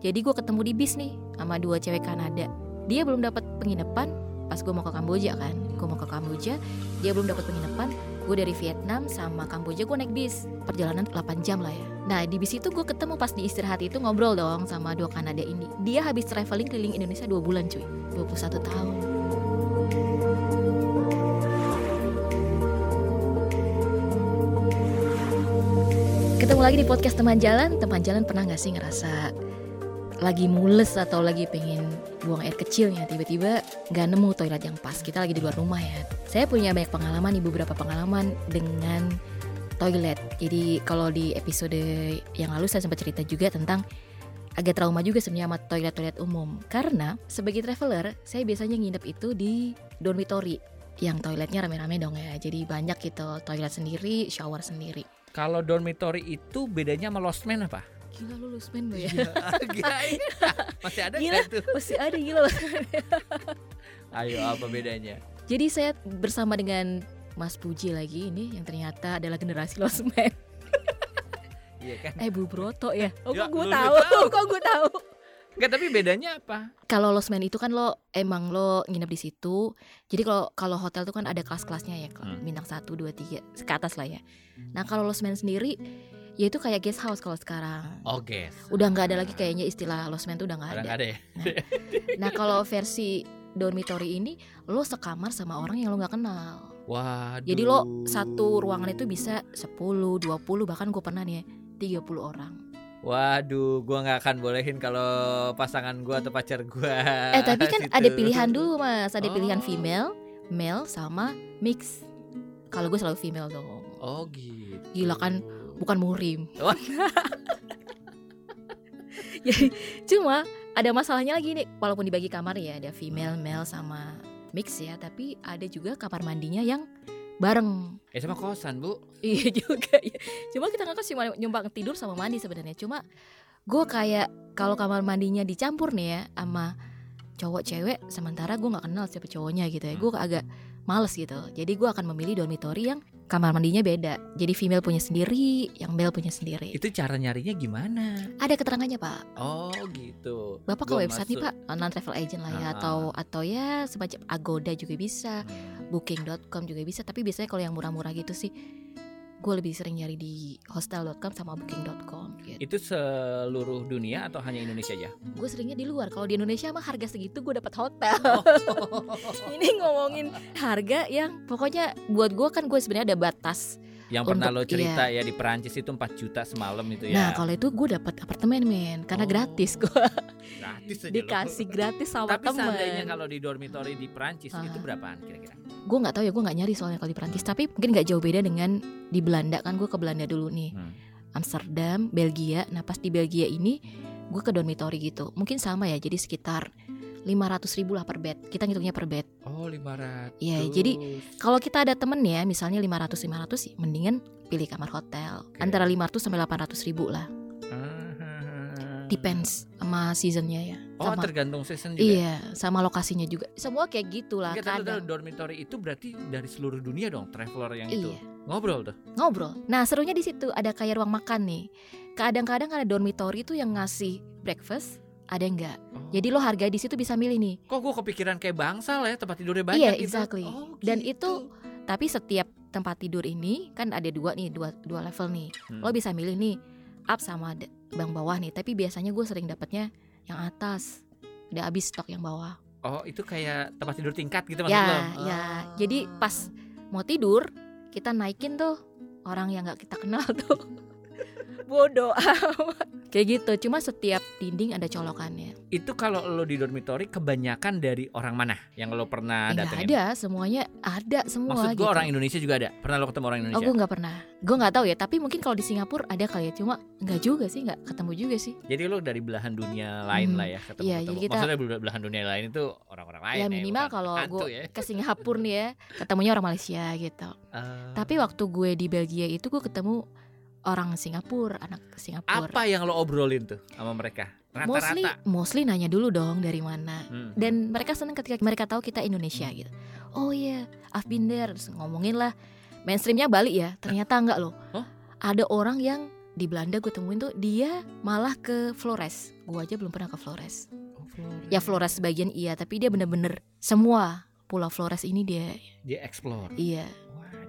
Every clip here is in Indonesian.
Jadi gue ketemu di bis nih sama dua cewek Kanada. Dia belum dapat penginapan pas gue mau ke Kamboja kan. Gue mau ke Kamboja, dia belum dapat penginapan. Gue dari Vietnam sama Kamboja gue naik bis. Perjalanan 8 jam lah ya. Nah di bis itu gue ketemu pas di istirahat itu ngobrol dong sama dua Kanada ini. Dia habis traveling keliling Indonesia dua bulan cuy. 21 tahun. Ketemu lagi di podcast teman jalan. Teman jalan pernah gak sih ngerasa lagi mules atau lagi pengen buang air kecilnya tiba-tiba nggak nemu toilet yang pas. Kita lagi di luar rumah ya. Saya punya banyak pengalaman nih beberapa pengalaman dengan toilet. Jadi kalau di episode yang lalu saya sempat cerita juga tentang agak trauma juga sebenarnya sama toilet-toilet umum. Karena sebagai traveler saya biasanya nginep itu di dormitory yang toiletnya rame-rame dong ya. Jadi banyak gitu toilet sendiri shower sendiri. Kalau dormitory itu bedanya sama lostman apa? Gila lu lusmen lo ya Gila, Masih ada Gila. tuh? masih ada gila Ayo apa bedanya? Jadi saya bersama dengan Mas Puji lagi ini yang ternyata adalah generasi losmen. Iya kan? Eh Bu Broto ya? Oh Ya, kok gue lu tahu? tahu. kok gue tahu? Enggak tapi bedanya apa? Kalau losmen itu kan lo emang lo nginep di situ. Jadi kalau kalau hotel tuh kan ada kelas-kelasnya ya, Hmm. bintang 1 2 3 ke atas lah ya. Nah, kalau losmen sendiri ya itu kayak guest house kalau sekarang. Oh guys. Udah nggak ada lagi kayaknya istilah losmen tuh udah nggak ada. nggak ada ya? Nah, kalau versi dormitory ini lo sekamar sama orang yang lo nggak kenal. Waduh. Jadi lo satu ruangan itu bisa 10, 20 bahkan gue pernah nih ya 30 orang. Waduh, gua nggak akan bolehin kalau pasangan gua atau pacar gua. Eh tapi kan situ. ada pilihan dulu mas, ada pilihan Oh. female, male sama mix. Kalau gue selalu female dong. Oh gitu. Gila kan, bukan murim. Jadi, Cuma ada masalahnya lagi nih, walaupun dibagi kamar ya ada female, male sama mix ya, tapi ada juga kamar mandinya yang bareng. Eh sama kosan bu. Iya juga ya. Cuma kita nggak cuma nyumbang tidur sama mandi sebenarnya. Cuma gue kayak kalau kamar mandinya dicampur nih ya sama cowok cewek, sementara gue nggak kenal siapa cowoknya gitu ya. Gue agak males gitu. Jadi gue akan memilih dormitory yang kamar mandinya beda. Jadi female punya sendiri, yang male punya sendiri. Itu cara nyarinya gimana? Ada keterangannya pak. Oh gitu. Bapak ke website nih masuk. pak, non travel agent lah ya, Ah. atau atau ya semacam Agoda juga bisa, Hmm. Booking.com juga bisa. Tapi biasanya kalau yang murah-murah gitu sih, gue lebih sering nyari di hostel.com sama Booking.com. Gitu. Itu seluruh dunia atau hanya Indonesia aja? Gue seringnya di luar. Kalau di Indonesia mah harga segitu gue dapat hotel. Ini ngomongin harga yang pokoknya buat gue kan gue sebenarnya ada batas. Yang pernah Untuk- lo cerita ya di Perancis itu 4 juta semalam itu Nah ya. kalau itu gue dapat apartemen men, karena Oh. gratis gue gratis aja lo. dikasih gratis sama Tapi seandainya temen. kalau di dormitory di Perancis Ah. itu berapaan kira-kira? Gue nggak tahu ya gue nggak nyari soalnya kalau di Perancis. Tapi mungkin nggak jauh beda dengan di Belanda kan gue ke Belanda dulu nih. Hmm. Amsterdam, Belgia. Nah pas di Belgia ini gue ke dormitory gitu. Mungkin sama ya, jadi sekitar 500 ribu lah per bed. Kita ngitungnya per bed. Oh 500 Iya, jadi Kalau kita ada temen ya, misalnya 500 500 sih, mendingan pilih kamar hotel. Oke. Antara 500 sampai 800 ribu lah. Ah. Depends sama seasonnya ya. Oh Sama tergantung season juga Iya, sama lokasinya juga. Semua kayak gitulah Enggak, kadang. dormitory itu berarti dari seluruh dunia dong traveler yang itu Iya, ngobrol tuh ngobrol. Nah, serunya di situ ada kayak ruang makan nih. Kadang-kadang ada dormitory itu yang ngasih breakfast, ada enggak. Oh. Jadi lo harga di situ bisa milih nih. kok gue kepikiran kayak bangsal ya tempat tidurnya banyak Iya, gitu exactly. Oh, Dan gitu. Tapi setiap tempat tidur ini kan ada dua nih, dua dua level nih. Hmm. Lo bisa milih nih up sama bang bawah nih. Tapi biasanya gue sering dapetnya yang atas. Udah habis stok yang bawah. oh itu kayak tempat tidur tingkat gitu maksud ya, lo ya. Ah. Jadi pas mau tidur kita naikin tuh orang yang nggak kita kenal tuh. Bodoh amat. Kayak gitu. Cuma setiap dinding ada colokannya. itu kalau lo di dormitory kebanyakan dari orang mana yang lo pernah Enggak datengin ada, semuanya ada semua maksud gue gitu. orang Indonesia juga ada pernah lo ketemu orang Oh, Indonesia gue nggak pernah. Gue nggak tahu ya. Tapi mungkin kalau di Singapura ada kali ya. Cuma nggak juga sih, nggak ketemu juga sih. jadi lo dari belahan dunia lain Hmm. lah ya ketemu, Iya, ketemu. jadi kita- maksudnya bela- belahan dunia lain itu orang-orang lain ya minimal bukan kalau gue ya. ke Singapura nih ya, ketemunya orang Malaysia gitu. Ah. Tapi waktu gue di Belgia itu gue ketemu orang Singapura, anak Singapura. apa yang lo obrolin tuh sama mereka Mostly, rata-rata mostly nanya dulu dong dari mana. Hmm. Dan mereka seneng ketika mereka tahu kita Indonesia gitu. Oh iya, I've been there. Terus ngomongin lah. Mainstreamnya Bali ya. Ternyata enggak loh. Hah? Ada orang yang di Belanda gue temuin tuh dia malah ke Flores. Gue aja belum pernah ke Flores. Ya Flores sebagian iya, tapi dia bener-bener semua pulau Flores ini dia Dia explore. iya Waduh.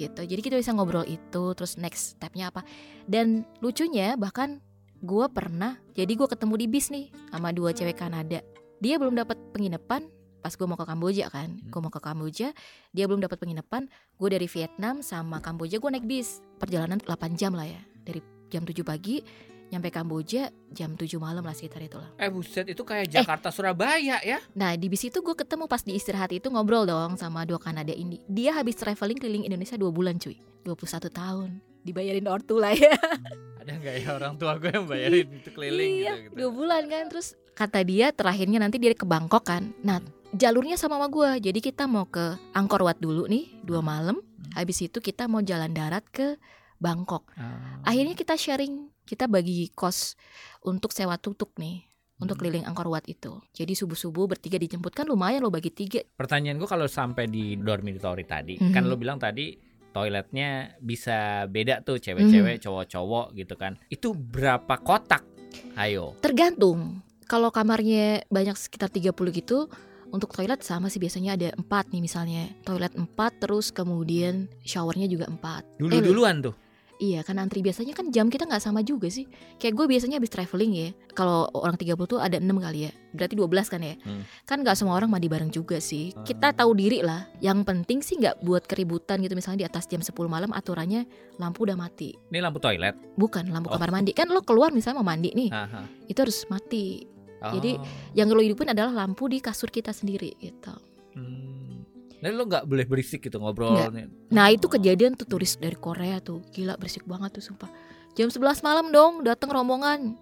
Gitu. Jadi kita bisa ngobrol itu, terus next stepnya apa. Dan lucunya bahkan gue pernah, jadi gue ketemu di bis nih sama dua cewek Kanada. Dia belum dapat penginapan pas gue mau ke Kamboja kan, Hmm. gue mau ke Kamboja, dia belum dapat penginapan. Gue dari Vietnam sama Kamboja gue naik bis, perjalanan 8 jam lah ya, dari jam 7 pagi nyampe Kamboja jam 7 malam lah sekitar itu lah. Eh buset itu kayak Jakarta Surabaya ya. Nah di bis itu gue ketemu pas di istirahat itu ngobrol dong sama dua Kanada ini. Dia habis traveling keliling Indonesia dua bulan cuy, 21 tahun. Dibayarin ortu lah ya. Ada nggak ya orang tua gue yang bayarin itu keliling iya, gitu, gitu. dua bulan kan. Terus kata dia terakhirnya nanti dia ke Bangkok kan. Nah jalurnya sama sama gue. Jadi kita mau ke Angkor Wat dulu nih dua malam. Habis itu kita mau jalan darat ke Bangkok. Ah. Akhirnya kita sharing, kita bagi kos untuk sewa tuk-tuk nih. Untuk Hmm. keliling Angkor Wat itu Jadi subuh-subuh bertiga dijemput kan lumayan lo bagi tiga Pertanyaan gue kalau sampai di dormitory tadi, Mhm. kan lo bilang tadi toiletnya bisa beda tuh cewek-cewek, Mhm. cowok-cowok gitu kan. Itu berapa kotak? Ayo. Tergantung. Kalau kamarnya banyak sekitar 30 gitu, untuk toilet sama sih biasanya ada empat nih misalnya. Toilet empat terus kemudian showernya juga empat. Dulu-duluan tuh. Iya kan antri biasanya kan jam kita nggak sama juga sih. Kayak gue biasanya habis traveling ya. Kalau orang 30 tuh ada 6 kali ya. Berarti 12 kan ya. Hmm. Kan nggak semua orang mandi bareng juga sih. Ah. Kita tahu diri lah. Yang penting sih nggak buat keributan gitu misalnya di atas jam 10 malam aturannya lampu udah mati. Ini lampu toilet. Bukan lampu Oh. kamar mandi. Kan lo keluar misalnya mau mandi nih. Aha. Itu harus mati. Jadi, Oh. Yang lo hidupin adalah lampu di kasur kita sendiri gitu. Hmm. Dan lo nggak boleh berisik gitu ngobrol. Nah itu kejadian tuh turis dari Korea tuh Gila berisik banget tuh sumpah Jam 11 malam dong datang rombongan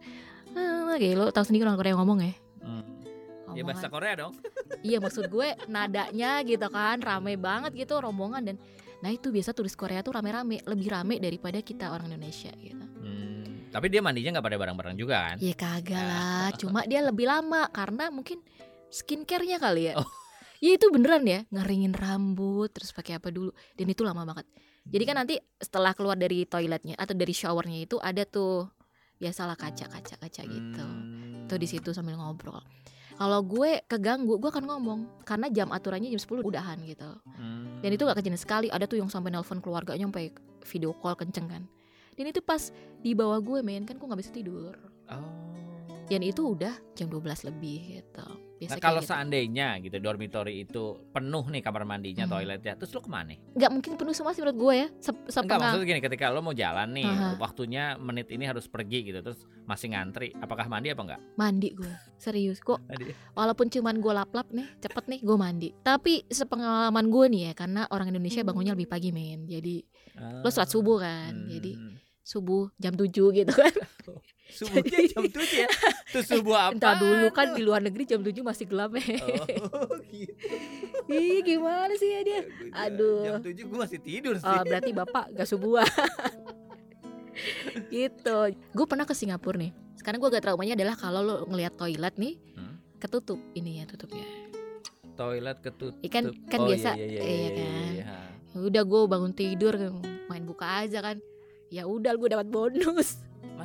ah, Kayak lo tau sendiri orang Korea ngomong ya Hmm. Ya bahasa Korea dong. Iya maksud gue nadanya gitu kan Rame banget gitu rombongan Dan nah itu biasa turis Korea tuh rame-rame Lebih rame daripada kita orang Indonesia gitu Hmm. Tapi dia mandinya nggak pada bareng-bareng juga kan? Ya kagak lah Cuma dia lebih lama Karena mungkin skincare-nya kali ya Oh. Ya itu beneran ya Ngeringin rambut Terus pakai apa dulu Dan itu lama banget Jadi kan nanti setelah keluar dari toiletnya atau dari showernya itu ada tuh biasalah kaca-kaca kaca gitu. Hmm. Tuh di situ sambil ngobrol. Kalau gue keganggu, gue akan ngomong karena jam aturannya jam 10 udahan gitu. Hmm. Dan itu gak kejadian sekali. Ada tuh yang sampai nelpon keluarganya sampai video call kenceng kan. Dan itu pas di bawah gue men kan gue nggak bisa tidur. Oh. Dan itu udah jam 12 lebih gitu. Biasa Nah kalau gitu. seandainya gitu dormitory itu penuh nih kamar mandinya, Hmm. toiletnya, terus lo ke mana? nggak mungkin penuh semua sih menurut gue ya. Sep Enggak maksudnya gini, ketika lo mau jalan nih, Aha. waktunya menit ini harus pergi gitu, terus masih ngantri, apakah mandi apa enggak? Mandi gue serius kok walaupun cuman gue lap-lap nih cepet nih gue mandi tapi sepengalaman gue nih ya karena orang Indonesia bangunnya lebih pagi men jadi lo sholat subuh kan jadi Hmm. subuh jam 7 gitu kan subuhnya jam 7 ya? Tuh subuh apa? entah dulu kan di luar negeri jam 7 masih gelap ya Oh, gitu. ih gimana sih ya dia Aduh. Jam 7 gue masih tidur sih. oh, berarti bapak gak subuh gitu gue pernah ke Singapura nih sekarang gue gak traumanya adalah kalau lo ngelihat toilet nih Hmm. ketutup ini ya tutupnya Toilet ketutup. Ikan- kan Oh, biasa, iya, iya, iya iya, kan? iya. udah gue bangun tidur main buka aja kan ya udah gue dapat bonus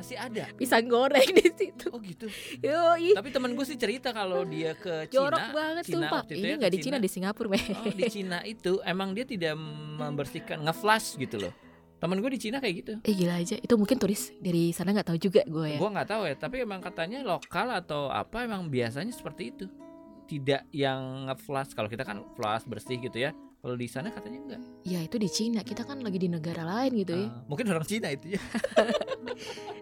Masih ada. pisang goreng di situ Oh gitu. Yoi, Tapi temen gue sih cerita kalau dia ke jorok Cina. banget Cina sumpah. Ini ya, nggak di Cina, Cina. di Singapura, meh. Oh di Cina itu emang dia tidak membersihkan ngeflash gitu loh. Temen gue di Cina kayak gitu. Eh gila aja, itu mungkin turis dari sana nggak tahu juga gue ya. Gue nggak tahu ya, tapi emang katanya lokal atau apa emang biasanya seperti itu. Tidak yang ngeflash. Kalau kita kan flash bersih gitu ya. Kalau di sana katanya enggak. Ya itu di Cina, kita kan lagi di negara lain gitu ya. Ah, mungkin orang Cina itu ya.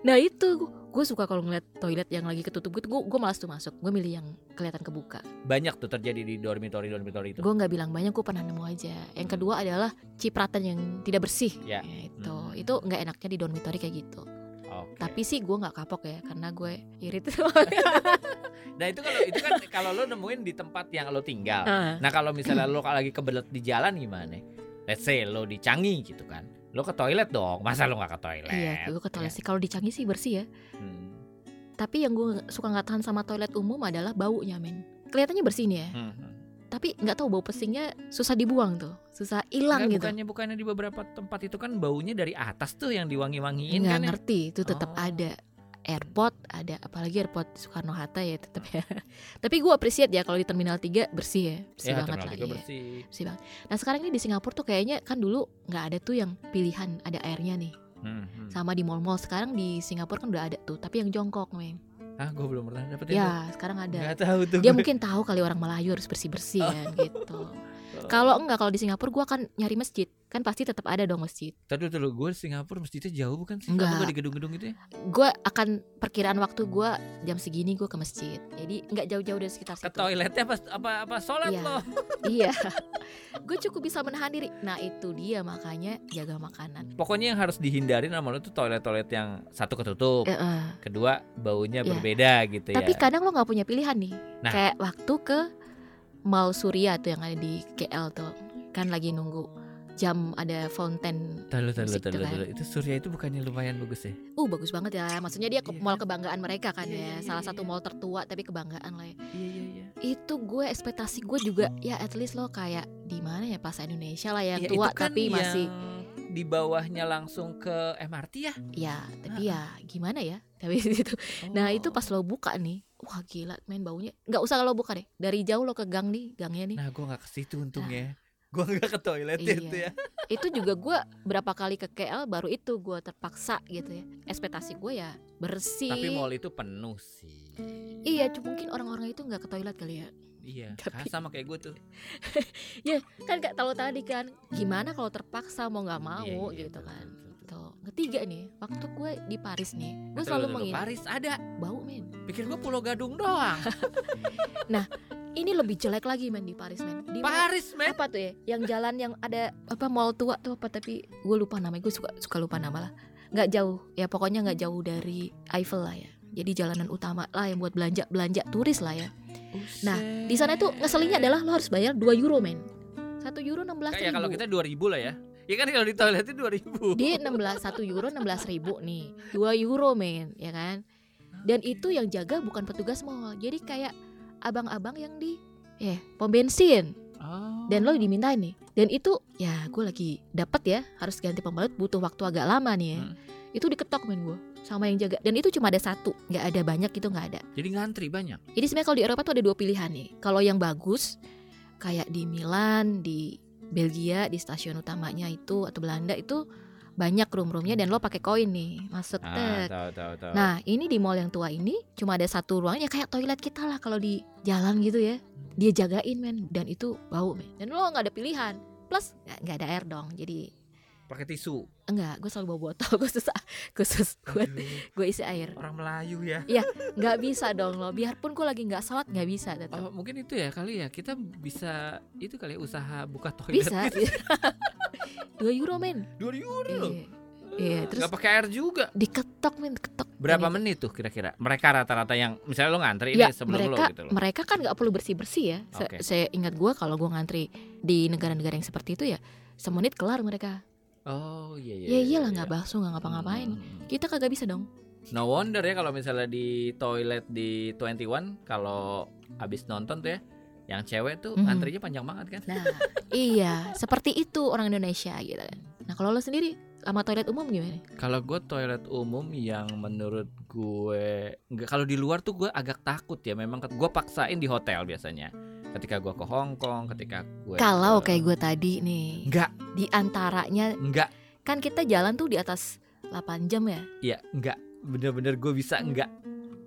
Nah itu, gue suka kalau ngeliat toilet yang lagi ketutup gitu, gue gue malas tuh masuk. Gue milih yang kelihatan kebuka. Banyak tuh terjadi di dormitory dormitory itu. Gue nggak bilang banyak, gue pernah nemu aja. Yang kedua adalah cipratan yang tidak bersih. Ya. itu, Hmm. itu nggak enaknya di dormitory kayak gitu. Oke. Tapi sih gue nggak kapok ya, karena gue irit. Nah itu kalau itu kan kalau lo nemuin di tempat yang lo tinggal. Ah. Nah kalau misalnya lo lagi kebelet di jalan gimana? Let's say lo di Canggih gitu kan. Lo ke toilet dong. Masa lo nggak ke toilet? Iya, gue ke toilet sih. Kalau di Canggih sih bersih ya. Hmm. Tapi yang gue suka nggak tahan sama toilet umum adalah baunya men. Kelihatannya bersih nih ya. Hmm, hmm. Tapi nggak tahu bau pesingnya susah dibuang tuh, susah hilang gitu. bukannya bukannya di beberapa tempat itu kan baunya dari atas tuh yang diwangi-wangiin nggak kan ya? ngerti itu tetap Oh. ada airport ada apalagi airport Soekarno Hatta ya tetap ya tapi gue appreciate ya kalau di terminal 3 bersih ya bersih Ya, banget terminal lah iya. bersih. bersih banget nah sekarang ini di Singapura tuh kayaknya kan dulu nggak ada tuh yang pilihan ada airnya nih Hmm, hmm. sama di mall-mall sekarang di Singapura kan udah ada tuh tapi yang jongkok men Ah, gue belum pernah dapetin. ya sekarang ada Gak tahu tuh. dia gue. mungkin tahu kali orang Melayu harus bersih bersih kan gitu Oh. Kalau enggak kalau di Singapura gue akan nyari masjid kan pasti tetap ada dong masjid Tadi dulu gue di Singapura masjidnya jauh bukan sih? Enggak. Gak di gedung-gedung itu ya? gue akan perkiraan waktu gue jam segini gue ke masjid jadi nggak jauh-jauh dari sekitar Ke situ toiletnya apa apa apa sholat Iya. loh. iya gue cukup bisa menahan diri nah itu dia makanya jaga makanan Pokoknya yang harus dihindari sama lo tuh toilet-toilet yang satu ketutup, Eh, eh. kedua baunya Iya. berbeda gitu tapi ya. kadang lo nggak punya pilihan nih Nah. kayak waktu ke Mall Surya tuh yang ada di KL tuh kan lagi nunggu jam ada fountain Tahu tahu tahu. Itu Surya itu bukannya lumayan bagus ya? uh bagus banget ya maksudnya dia ke Iya mall kan? kebanggaan mereka kan Iya, ya iya, iya, salah satu iya. mall tertua tapi kebanggaan lah ya Iya iya iya. itu gue ekspektasi gue juga ya at least lo kayak di mana ya pas Indonesia lah yang Ya, tua itu kan tapi masih yang di bawahnya langsung ke MRT ya. ya tapi ya gimana ya tapi itu nah itu Oh. pas lo buka nih wah gila main baunya nggak usah lo buka deh dari jauh lo ke gang nih gangnya nih Nah, gue nggak ke situ untungnya. Gue nggak ke toilet Iya. itu ya. itu juga gue berapa kali ke KL baru itu gue terpaksa gitu ya ekspektasi gue ya bersih Tapi mall itu penuh sih. iya cuma mungkin orang-orang itu nggak ke toilet kali ya Iya, Tapi- sama kayak gue tuh. kan kayak tahu tadi kan gimana kalau terpaksa mau nggak mau Iya, iya, gitu betul, kan ketiga nih waktu gue di Paris nih gue selalu mengingat Paris ada. bau men. Pikir gue Pulau Gadung doang. ini lebih jelek lagi men di Paris men. Di Paris, men. apa tuh ya yang jalan yang ada apa mall tua tuh apa tapi gue lupa namanya gue suka suka lupa nama lah. Nggak jauh ya pokoknya nggak jauh dari Eiffel lah ya. Jadi jalanan utama lah yang buat belanja belanja turis lah ya. Nah, di sana tuh ngeselinnya adalah lo harus bayar 2 euro men. Satu euro 16 Kayak kalau ribu. kita 2000 lah ya. Ya kan kalau di toilet itu 2000. dia 16 satu euro 16 ribu nih. 2 euro men ya kan? Dan itu yang jaga bukan petugas mall. Jadi kayak abang-abang yang di eh pom bensin. Oh. dan lo dimintain nih dan itu ya gue lagi dapat ya harus ganti pembalut butuh waktu agak lama nih ya. Hmm. itu diketok men gue sama yang jaga. Dan itu cuma ada satu nggak ada banyak itu nggak ada. Jadi ngantri banyak. jadi sebenarnya kalau di Eropa tuh ada dua pilihan nih. Kalau yang bagus kayak di Milan di Belgia di stasiun utamanya itu atau Belanda itu banyak room-roomnya dan lo pakai koin nih masuk Ah, tahu tahu tahu. Nah ini di mall yang tua ini cuma ada satu ruangan ya kayak toilet kita lah kalau di jalan gitu ya. Dia jagain men dan itu bau men. Dan lo nggak ada pilihan. Plus nggak ada air dong jadi pakai tisu. enggak gue selalu bawa botol khusus khusus buat gue isi air orang Melayu ya. nggak bisa dong lo biarpun gue lagi nggak sholat nggak bisa tetap Oh, mungkin itu ya kali ya. Kita bisa itu kali ya, usaha buka toilet bisa gitu. dua euro men 2 euro loh. iya iya terus Nggak pakai air juga. diketok men ketok Berapa itu- menit tuh kira-kira? Mereka rata-rata yang misalnya lo ngantri ya ini sebelum mereka lo gitu loh. mereka kan nggak perlu bersih bersih ya Oke. saya ingat gue kalau gue ngantri di negara-negara yang seperti itu ya semenit kelar mereka Oh iya iya. ya iya, iyalah iya. nggak bakso nggak ngapa-ngapain Hmm. kita kagak bisa dong No wonder ya kalau misalnya di toilet di 21 kalau habis nonton tuh ya yang cewek tuh Mhm. antrinya panjang banget kan? nah iya seperti itu orang Indonesia gitu kan nah kalau lo sendiri sama toilet umum gimana Kalau gue toilet umum yang menurut gue nggak kalau di luar tuh gue agak takut ya memang gue paksain di hotel biasanya ketika gue ke Hong Kong ketika gue kalau ke- kayak gue tadi nih nggak. di antaranya nggak. kan kita jalan tuh di atas 8 jam ya? Ya nggak. Bener-bener gue bisa nggak.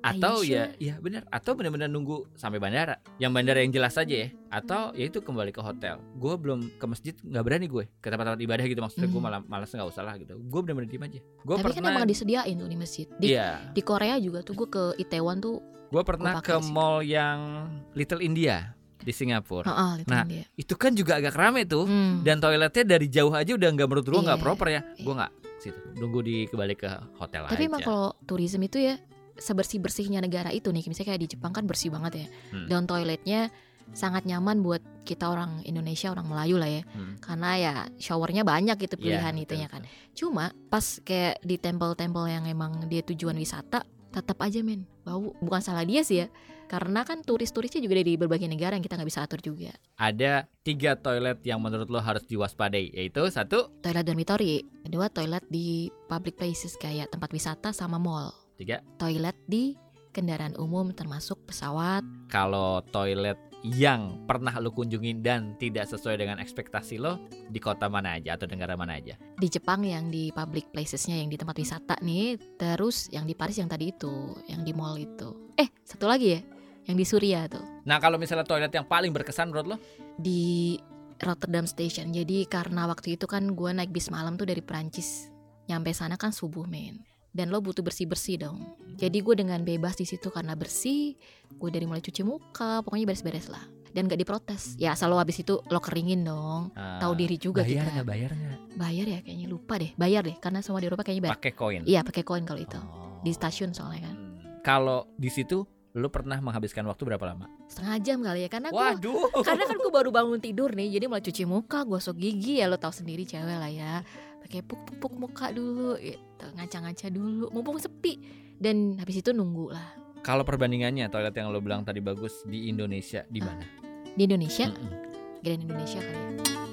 Are you atau sure? ya ya bener. Atau bener-bener nunggu sampai bandara. Yang bandara yang jelas aja ya. Atau ya itu kembali ke hotel. Gue belum ke masjid nggak berani gue. Ke tempat-tempat ibadah gitu maksudnya gue Hmm. malah malas nggak usah lah gitu. Gue bener-bener diem aja. Gue tapi kan pernah emang disediain tuh di masjid. Di, iya. di Korea juga tuh gue ke Itaewon tuh gue pernah ke sih. mall yang Little India di Singapura Heeh, itu Nah, dia. itu kan juga agak rame tuh Hmm. dan toiletnya dari jauh aja udah nggak menurut gue nggak Iya, proper ya iya. gue nggak situ nunggu di kembali ke hotel Tapi aja emang kalau tourism itu ya sebersih bersihnya negara itu nih, misalnya kayak di Jepang kan bersih banget ya, Hmm. dan toiletnya sangat nyaman buat kita orang Indonesia orang Melayu lah ya, Hmm. karena ya showernya banyak gitu Iya, pilihan betul, itunya kan. Cuma pas kayak di tempel-tempel yang emang dia tujuan wisata, tetap aja men. Bau. Bukan salah dia sih ya. Karena kan turis-turisnya juga dari berbagai negara yang kita nggak bisa atur juga. Ada tiga toilet yang menurut lo harus diwaspadai, yaitu satu, toilet dormitory. Kedua toilet di public places kayak tempat wisata sama mall. Tiga. toilet di kendaraan umum termasuk pesawat. Kalau toilet yang pernah lo kunjungin dan tidak sesuai dengan ekspektasi lo di kota mana aja atau negara mana aja. di Jepang yang di public placesnya yang di tempat wisata nih terus yang di Paris yang tadi itu yang di mall itu. Eh satu lagi ya yang di Suria tuh. Nah kalau misalnya toilet yang paling berkesan menurut lo? di Rotterdam Station. Jadi karena waktu itu kan gue naik bis malam tuh dari Prancis nyampe sana kan subuh men dan lo butuh bersih bersih dong. Jadi gue dengan bebas di situ karena bersih gue dari mulai cuci muka pokoknya beres-beres lah. Dan gak diprotes. Ya asal lo habis itu lo keringin dong. Ah, tahu diri juga bayar kita nggak? Bayar nggak? bayar ya kayaknya. Lupa deh. Bayar deh karena semua di Eropa kayaknya bayar. Pakai koin. iya pakai koin kalau itu. Oh. di stasiun soalnya kan. Hmm. Kalau di situ lo pernah menghabiskan waktu berapa lama? setengah jam kali ya karena Waduh. karena kan gue baru bangun tidur nih jadi mulai cuci muka gosok gigi ya lo tahu sendiri cewek lah ya. Pakai puk puk puk muka dulu gitu ngaca-ngaca dulu mumpung sepi dan habis itu nunggu lah Kalau perbandingannya toilet yang lo bilang tadi bagus di Indonesia di mana? di Indonesia Mm-mm. Grand Indonesia kali ya